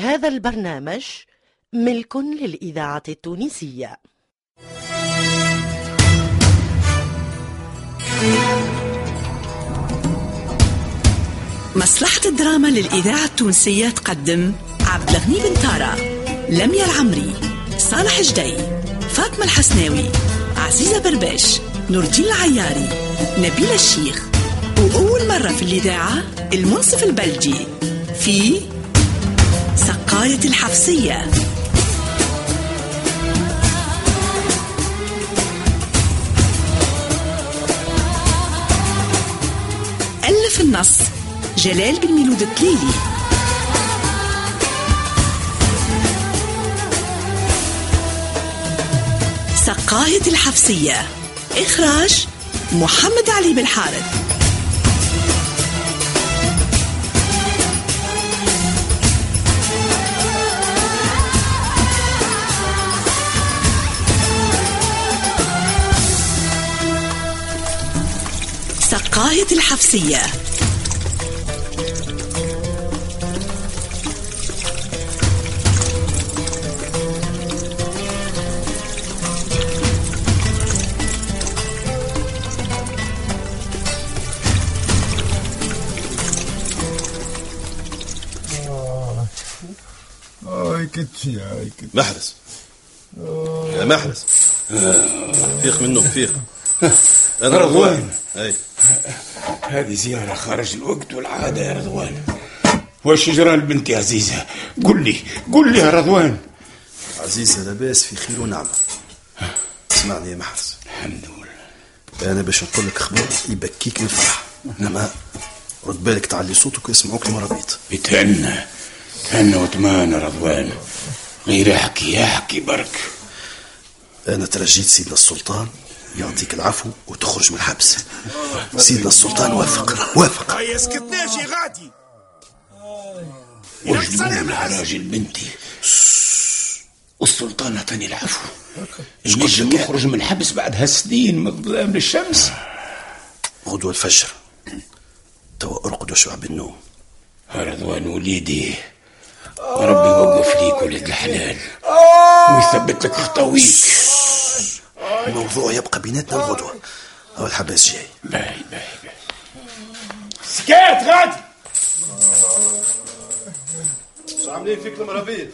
هذا البرنامج ملك للإذاعة التونسية. مصلحة الدراما للإذاعة التونسية تقدم عبد الغني بن تارا لميا العمري صالح جدي فاطمة الحسناوي عزيزة برباش نور الدين العياري نبيل الشيخ وأول مرة في الإذاعة المنصف البلجي في سقاية الحفصية. ألف النص. جلال بن ميلود التليلي. سقاية الحفصية. إخراج محمد علي بن هاي كتشي محرز. يا محرز. فيق منه فيق. أنا رضوان أي. هذه زيارة خارج الوقت والعادة يا رضوان. واش جرى لبنتي عزيزة قل لي قل لي يا رضوان. عزيزة لاباس في خير ونعمة. اسمعني يا محرز. الحمد لله. أنا باش نقول لك خبر يبكيك من الفرح. إنما رد بالك تعلي صوتك ويسمعوك المرابيط بتهنى تهنى وتمانى رضوان. غير احكي احكي برك. أنا ترجيت سيدنا السلطان. يعطيك العفو وتخرج من الحبس. سيدنا السلطان وافق. وافق. هيا سكتناش يا غادي. نقول لها راجل بنتي والسلطان عطاني العفو. نجم لك. نخرج من الحبس بعد هالسنين من ظلام للشمس غدوة الفجر. توا أرقد واشبع بالنوم يا رضوان وليدي. ربي يوقف ليك ولد الحلال. ويثبت لك خطاويك. الموضوع يبقى بيناتنا الغدوة أو الحباس جاي. باي باي باي سكات غادي. شو عاملين فيك المرابيط؟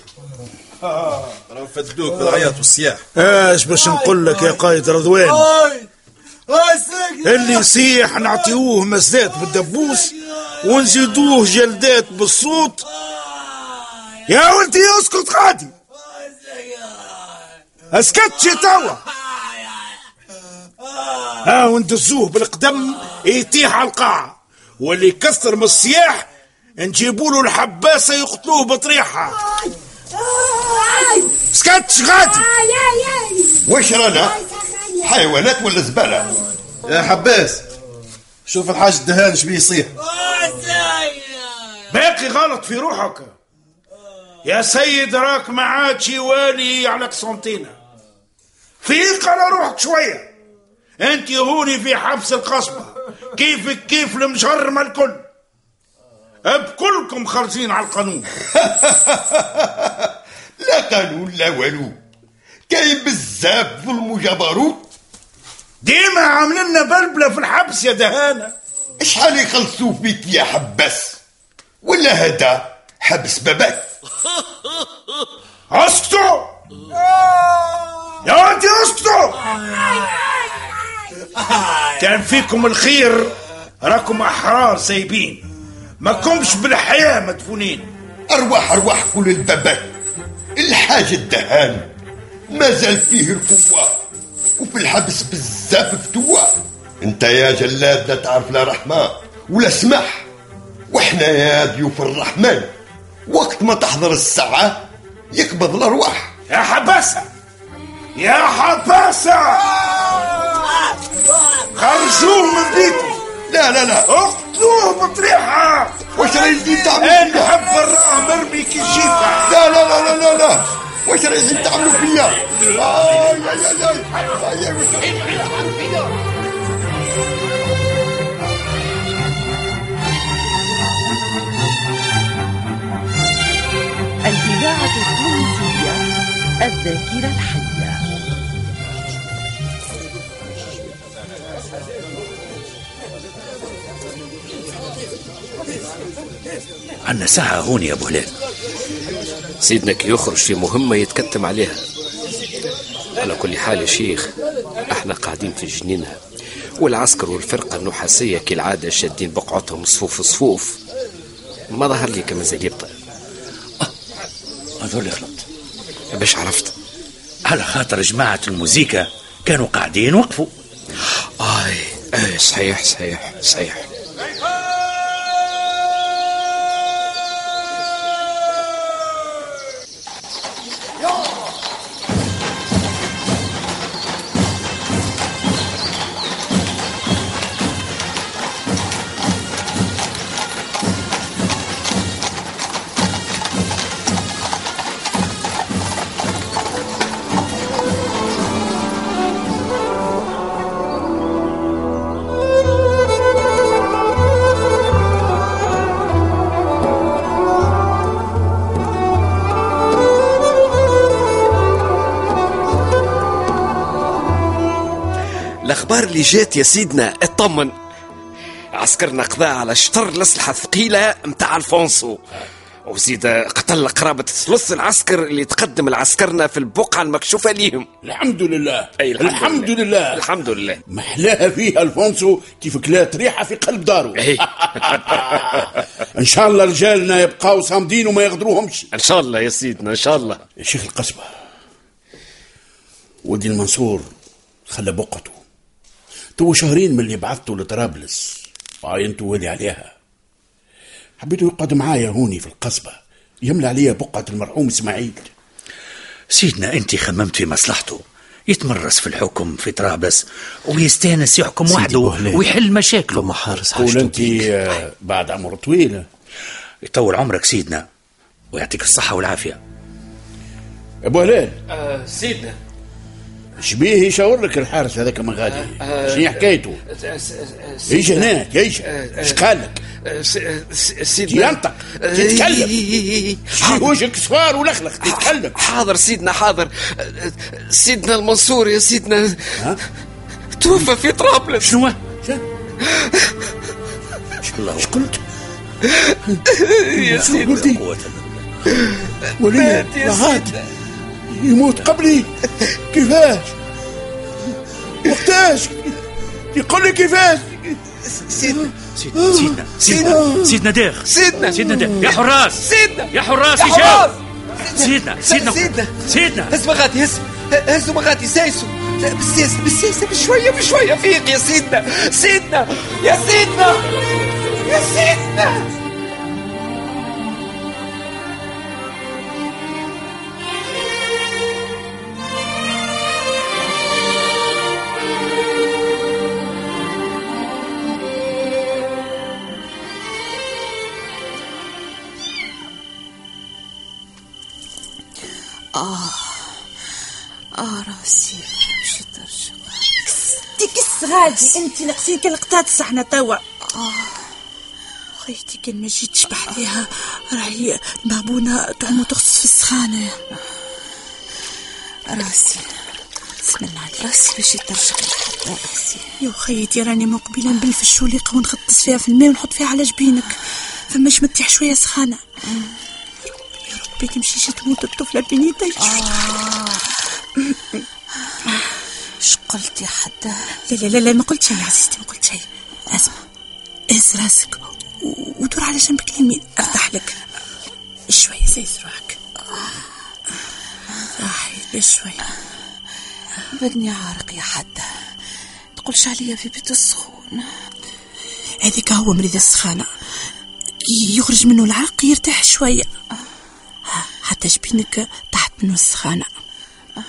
أنا مفدوك بالعياط والسياح. إيش باش نقول لك يا قايد رضوان؟ اللي يصيح نعطيوه مسدات بالدبوس ونزيدوه جلدات بالصوت. يا ولدي اسكت غادي. اسكتش توا. ها وندزوه بالقدم يتيح على القاعة واللي يكسر من الصياح نجيبوا له الحباسة يقتلوه بطريحة. سكتش غادي؟ واش رانا؟ حيوانات ولا زبالة؟ يا حباس شوف الحاج الدهان شبيه يصيح باقي غلط في روحك. يا سيد راك ما عادش والي على قسنطينة فيق على روحك شوية. انت هوني في حبس القصبة. كيفك؟ كيف المجرمة الكل؟ بكلكم خارجين على القانون. لا قانون لا والو كاين بزاف ظلم وجبروت ديما عاملنا بلبلة في الحبس يا دهانة. شحال يخلصوا فيك يا حباس؟ ولا هذا حبس باباك؟ أسكتوا! يا ولدي أسكتوا! كان فيكم الخير؟ راكم أحرار سايبين. ما كمش بالحياة مدفونين. أرواح أرواح كل الباباك الحاج الدهان. مازال فيه الفوا وفي الحبس بزاف فتوى أنت يا جلاد لا تعرف لا رحمة ولا سمح وإحنا يا ضيوف الرحمن. وقت ما تحضر الساعة يقبض الأرواح. يا حباسة! يا حباسة! خرجوه من بيته. لا لا لا. اقتلوه بطريحة واش رايحين تعملوا ان فيا حب الراه مرمي كي جيفة لا لا لا لا لا لا. واش رايحين تعملوا فيا آي آي آي آي. آي الذاكرة الحية. عندنا ساعة هون يا أبو هلال سيدنا كي يخرج في مهمة يتكتم عليها. على كل حال يا شيخ إحنا قاعدين في جنينها والعسكر والفرقة النحاسية كالعادة شادين بقعتهم صفوف صفوف. ما ظهر لي كما زي يبطأ هذول غلط باش عرفت. على خاطر جماعة الموزيكا كانوا قاعدين وقفوا آي آي صحيح صحيح صحيح. الأخبار اللي جات يا سيدنا اطمن. عسكرنا قضى على شطر الأسلحة الثقيلة متاع الفونسو. وزيد قتل قرابة ثلث العسكر اللي تقدم لعسكرنا في البقعة المكشوفة ليهم. الحمد لله. أي الحمد, الحمد لله. الحمد لله. محلاها فيها الفونسو كيف كلات ريحة في قلب داره أي. إن شاء الله رجالنا يبقاو صامدين وما يغدروهمش. إن شاء الله يا سيدنا إن شاء الله. يا شيخ القصبة. ودي المنصور خلى بقعته تو شهرين من اللي بعثته لطرابلس. وعاينته ولي عليها. حبيته يقعد معايا هوني في القصبة. يملى عليا بقعة المرحوم إسماعيل. سيدنا أنت خممت في مصلحته. يتمرس في الحكم في طرابلس ويستأنس يحكم وحده. ويحل مشاكله. فما حارس قول أنت. آه، بعد عمر طويل. يطول عمرك سيدنا ويعطيك الصحة والعافية. أبو هلال. آه سيدنا. شبيه يشاور لك الحارس هذاك من غادي. شنو حكايته إيش هناك إيش إيش قال لك؟ سيدنا. ينطق. تتكلم وجهك صفار ولخلخ. تتكلم حاضر سيدنا حاضر. سيدنا المنصور يا سيدنا؟ توفى في طرابلس. شنو؟ الله إيش قلت؟ يا سيدنا. مات يا لغات يموت قبلي؟ كيفاش؟ وقتاش؟ يقول لي كيفاش؟ سيدنا سيدنا سيدنا سيدنا سيدنا داغ سيدنا. سيدنا داغ يا حراس سيدنا. يا حراس يا يجاوب حراس. سيدنا سيدنا. سيدنا. سيدنا. هز مغاتي هز. هزوا مغاتي سايسوا بالسياسة بالسياسة بشوية بشوية. فيق يا سيدنا سيدنا يا سيدنا يا سيدنا. آه. راسي مشي ترجع كس غادي أنت نقصين كالقطات صحنا توا. خيتي كان ما جيت تشبح عليها راهي المهبونة تعم تغص في السخانة. راسي بسم الله عليك. راسي باش ترجع راسي يا خيتي راني مقبلا بنفش وليقة ونغطس فيها في الماء ونحط فيها على جبينك. فماش متيح شوية سخانة. ربي تمشيش تموت الطفلة بين يديك إيش قلت يا حدا لا لا لا, لا ما قلت شيء يا عزيزتي ما قلت شيء أسمع. اهز راسك ودور على جنبك اليمين ارتاح لك. شوية زيز روحك. راحي بشوية بدني عارق يا حدا تقولش عليا في بيت السخون. هذيك هو مريض السخانة. يخرج منه العرق يرتاح شوية. حتى جبينك تحت منه السخانة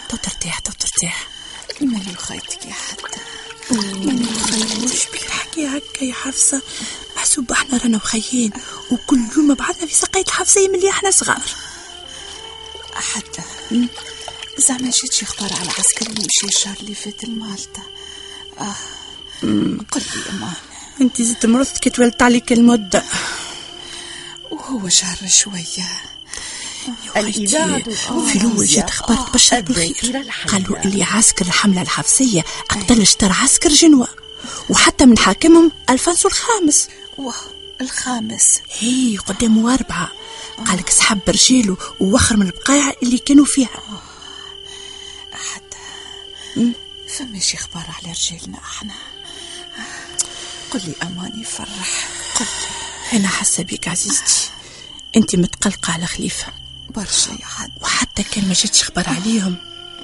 تو ترتاح تو ترتاح مالي خيتك يا حتى. مالي خيتك وش بيك تحكي هكا يا حفصة. محسوب إحنا رانا وخيين وكل يوم بعدنا في سقاية الحفصة من اللي إحنا صغار. حتى. زعما جيت يختار على عسكري مشي الشهر اللي فات لمالطا. آه. قل لي أمان انت زدت مرضت كي تولت عليك المدة. وهو شهر شوية. الإذاعة في الأول جات أخبار تبشر بالخير. قالوا اللي عسكر الحملة الحفصية قتلت شطر عسكر جنوة وحتى من حاكمهم الفانسو الخامس. واه الخامس. هي قدامه أربعة قالك سحب رجاله ووخر من البقايع اللي كانوا فيها. حتى فماش أخبار على رجالنا إحنا؟ قل لي أماني فرح. قل لي. أنا حاسة بيك عزيزتي. أنت متقلقة على خليفة. برشا يا حد. وحتى كان ما جاتش خبر عليهم.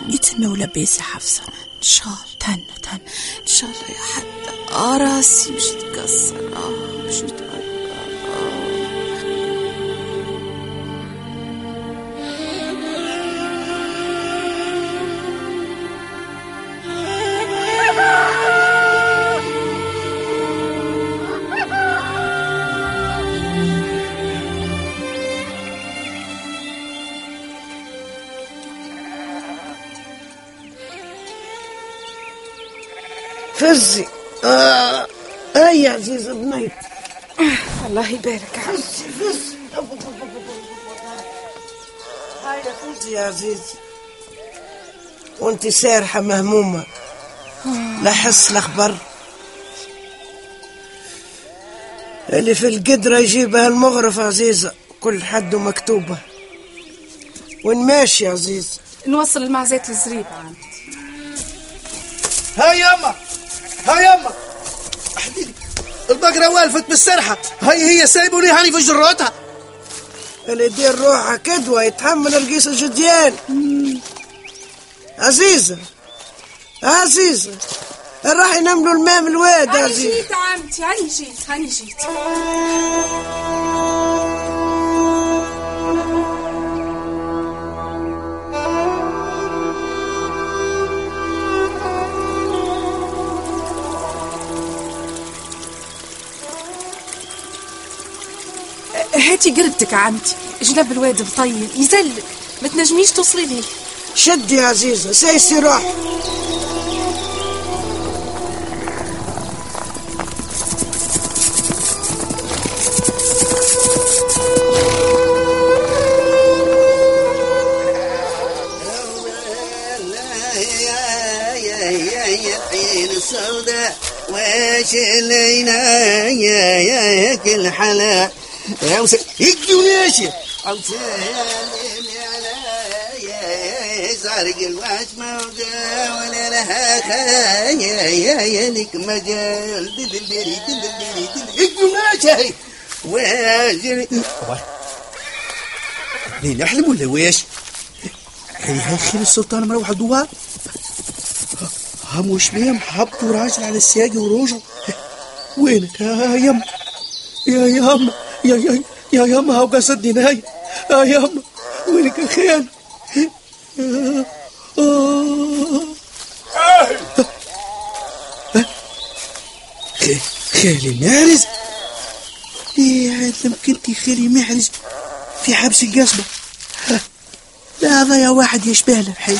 يتسموا لباس يا حفصة. إن شاء الله. تهنى تهنى. إن شاء الله يا حد. آه راسي مش تكسر. آه مش تكسر. فزي آه. هاي يا عزيزة بنيت الله يبارك. فزي فزي هاي فزي يا عزيزي وانت سارحة مهمومة. لا حس لا خبر. اللي في القدرة يجيبها المغرف عزيزة كل حد مكتوبة وين ماشي عزيز؟ نوصل المعزات للزريبة عندي هاي يما هاي يما البقرة والفت بالسرحة. هاي هي سايبوني هاني في جراتها اللي يدير روحه كدوة يتحمل رقيس الجديان. عزيزة عزيزة راح ينملوا الماء من الواد يا هاني عزيزة جيت عمتي هاني جيت هاني جيت. هاتي قربتك عمتي جنب الواد مطير يزلك ما تنجميش توصلي ليه شد يا عزيزة سيسي روح العين السوداء وش اللينا يا يا كل حلا يا وس يجونيش سارق الواش موجة ولا لها خايا يا يا لك مجال دلدلي دلدلي يجونيش واجري ليه نحلم ولا ويش؟ هي هاي خير السلطان مروح الدوار هم وش بيهم؟ حبوا راجل على السياق وروجه وينك يا يم؟ يا يم؟ يا يا يا يم هاو قصدني ناي. يا يم وينك يا خيال خي- خالي محرز إيه علم كنتي خالي محرز في حبس القصبة لا هذا يا واحد يشبه له الحي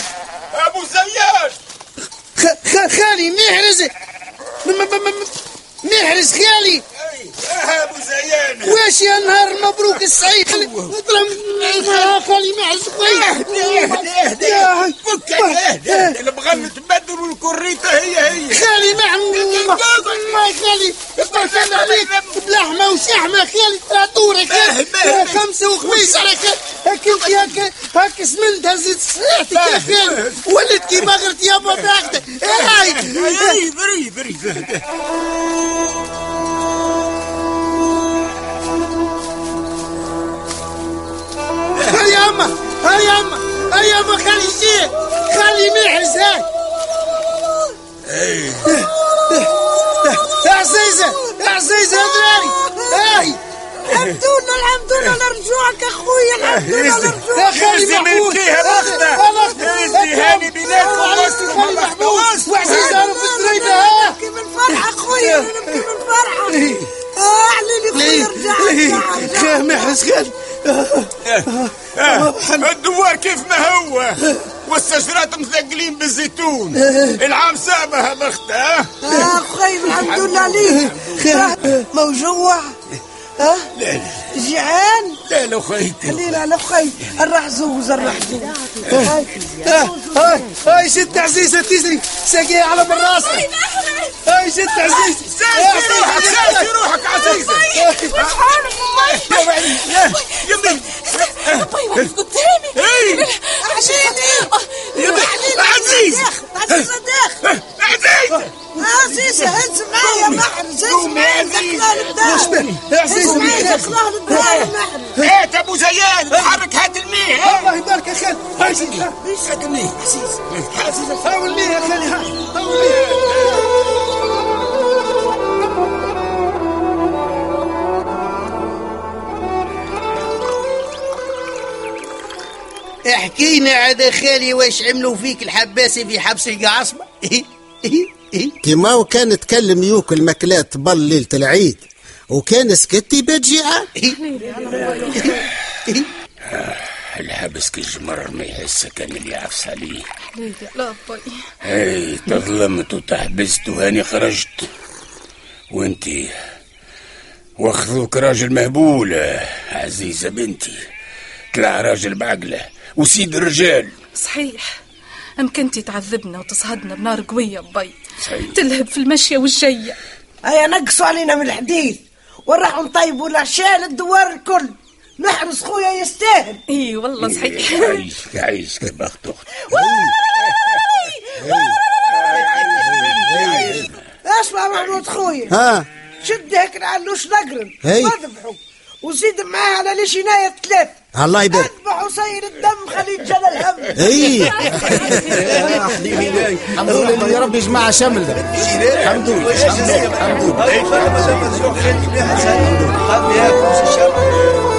أبو زياد! خالي محرز محرز خالي. يا ابو زياد واش يا نهار مبروك السعيد؟ خالي خالي محرز اهدى اهدى فك بغى نتبدل والكريتة هي هي. خالي ما ما خالي. اتبركنا عليك بلحمة وشحمة خالي. تعطورك خمسة وخميس هاك انت هاك هاك سمنت هزيت صحيحتك يا خالي. ولد كي مغرت يابا باخدة هاي؟ هاي بري بري. هاي يا اما خلي الشيخ خلي هاي يا عزيزة يا عزيزة يا دراري. هاي الحمد لله الحمد لله نرجوعك أخويا. الحمد لله نرجوعك يا خالي محمود ننتهي بأخته. بالزيتون العام سامها مختة آه اخويا الحمد لله عليك موجوع ها لا لا جيعان لا لا خيك خلينا على خي الرحزوز الرحزوز هاي هاي هاي هاي ست عزيزة تجري ساقيها على من راسك هاي ست عزيزة ساسي روحك ساسي روحك عزيزة يمي باي احكينا عاد خالي واش عملوا فيك الحباسي في حبس القعصبة كيما هو كان تكلم يوكل ماكلات بل ليلة العيد وكان سكت يبات جيعان الحبس كجمر ما يحس كان اللي عفس عليه لا باي هاي تظلمت وتحبست وهاني خرجت. وانتي واخذوك راجل مهبولة عزيزة بنتي. طلع راجل بعقلة. وسيد الرجال صحيح أم كنتي تعذبنا وتصهدنا بنار قوية باي صحيح تلهب في المشية والجية هيا نقصوا علينا من الحديث وراحوا نطيبوا العشاء للدوار الكل نحرس خويا يستاهل اي والله صحيح يعيش يعيش كبخت اخت اسمع محمود خويا ها شد هيك العلوش نقرن هي. وزيد معاه على ليش يناية ثلاث؟ الله يبارك اذبحوا سير الدم خليه جل الهم إي. الحمد لله يا رب يجمع شمل. الحمد لله الحمد لله هيا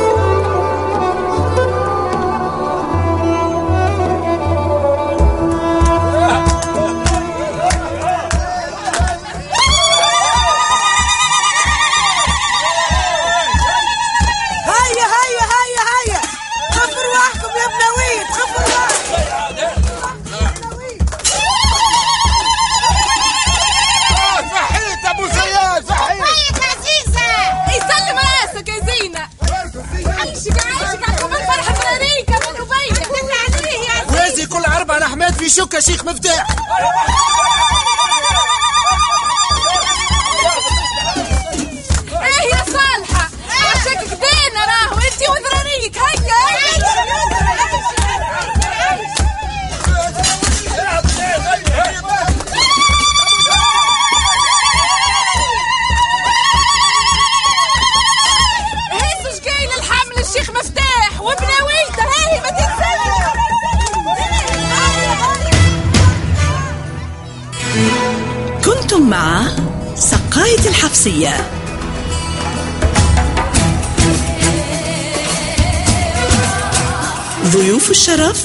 ضيوف الشرف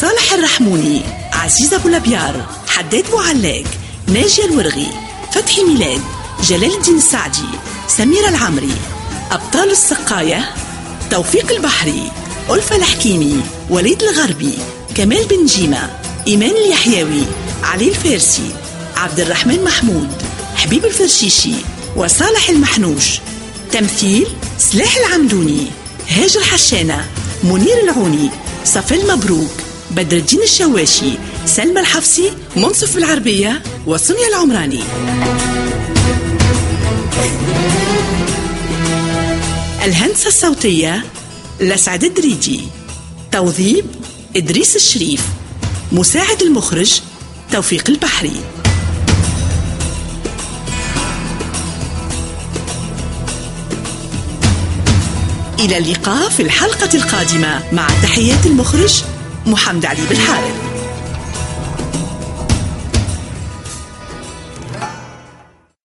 صالح الرحموني عزيز أبو لبيار حداد بوعلاق ناجي الورغي فتحي ميلاد جلال الدين السعدي سميرة العمري أبطال السقاية توفيق البحري ألفة الحكيمي وليد الغربي كمال بن جيمة إيمان اليحيوي علي الفارسي عبد الرحمن محمود حبيب الفرشيشي وصالح المحنوش تمثيل سلاح العمدوني هاجر حشانة منير العوني صفل مبروك بدر الدين الشواشي سلمى الحفصي منصف العربية وسونيا العمراني. الهندسة الصوتية لسعد الدريجي. توظيب إدريس الشريف. مساعد المخرج توفيق البحري. إلى اللقاء في الحلقة القادمة مع تحيات المخرج محمد علي بالحارث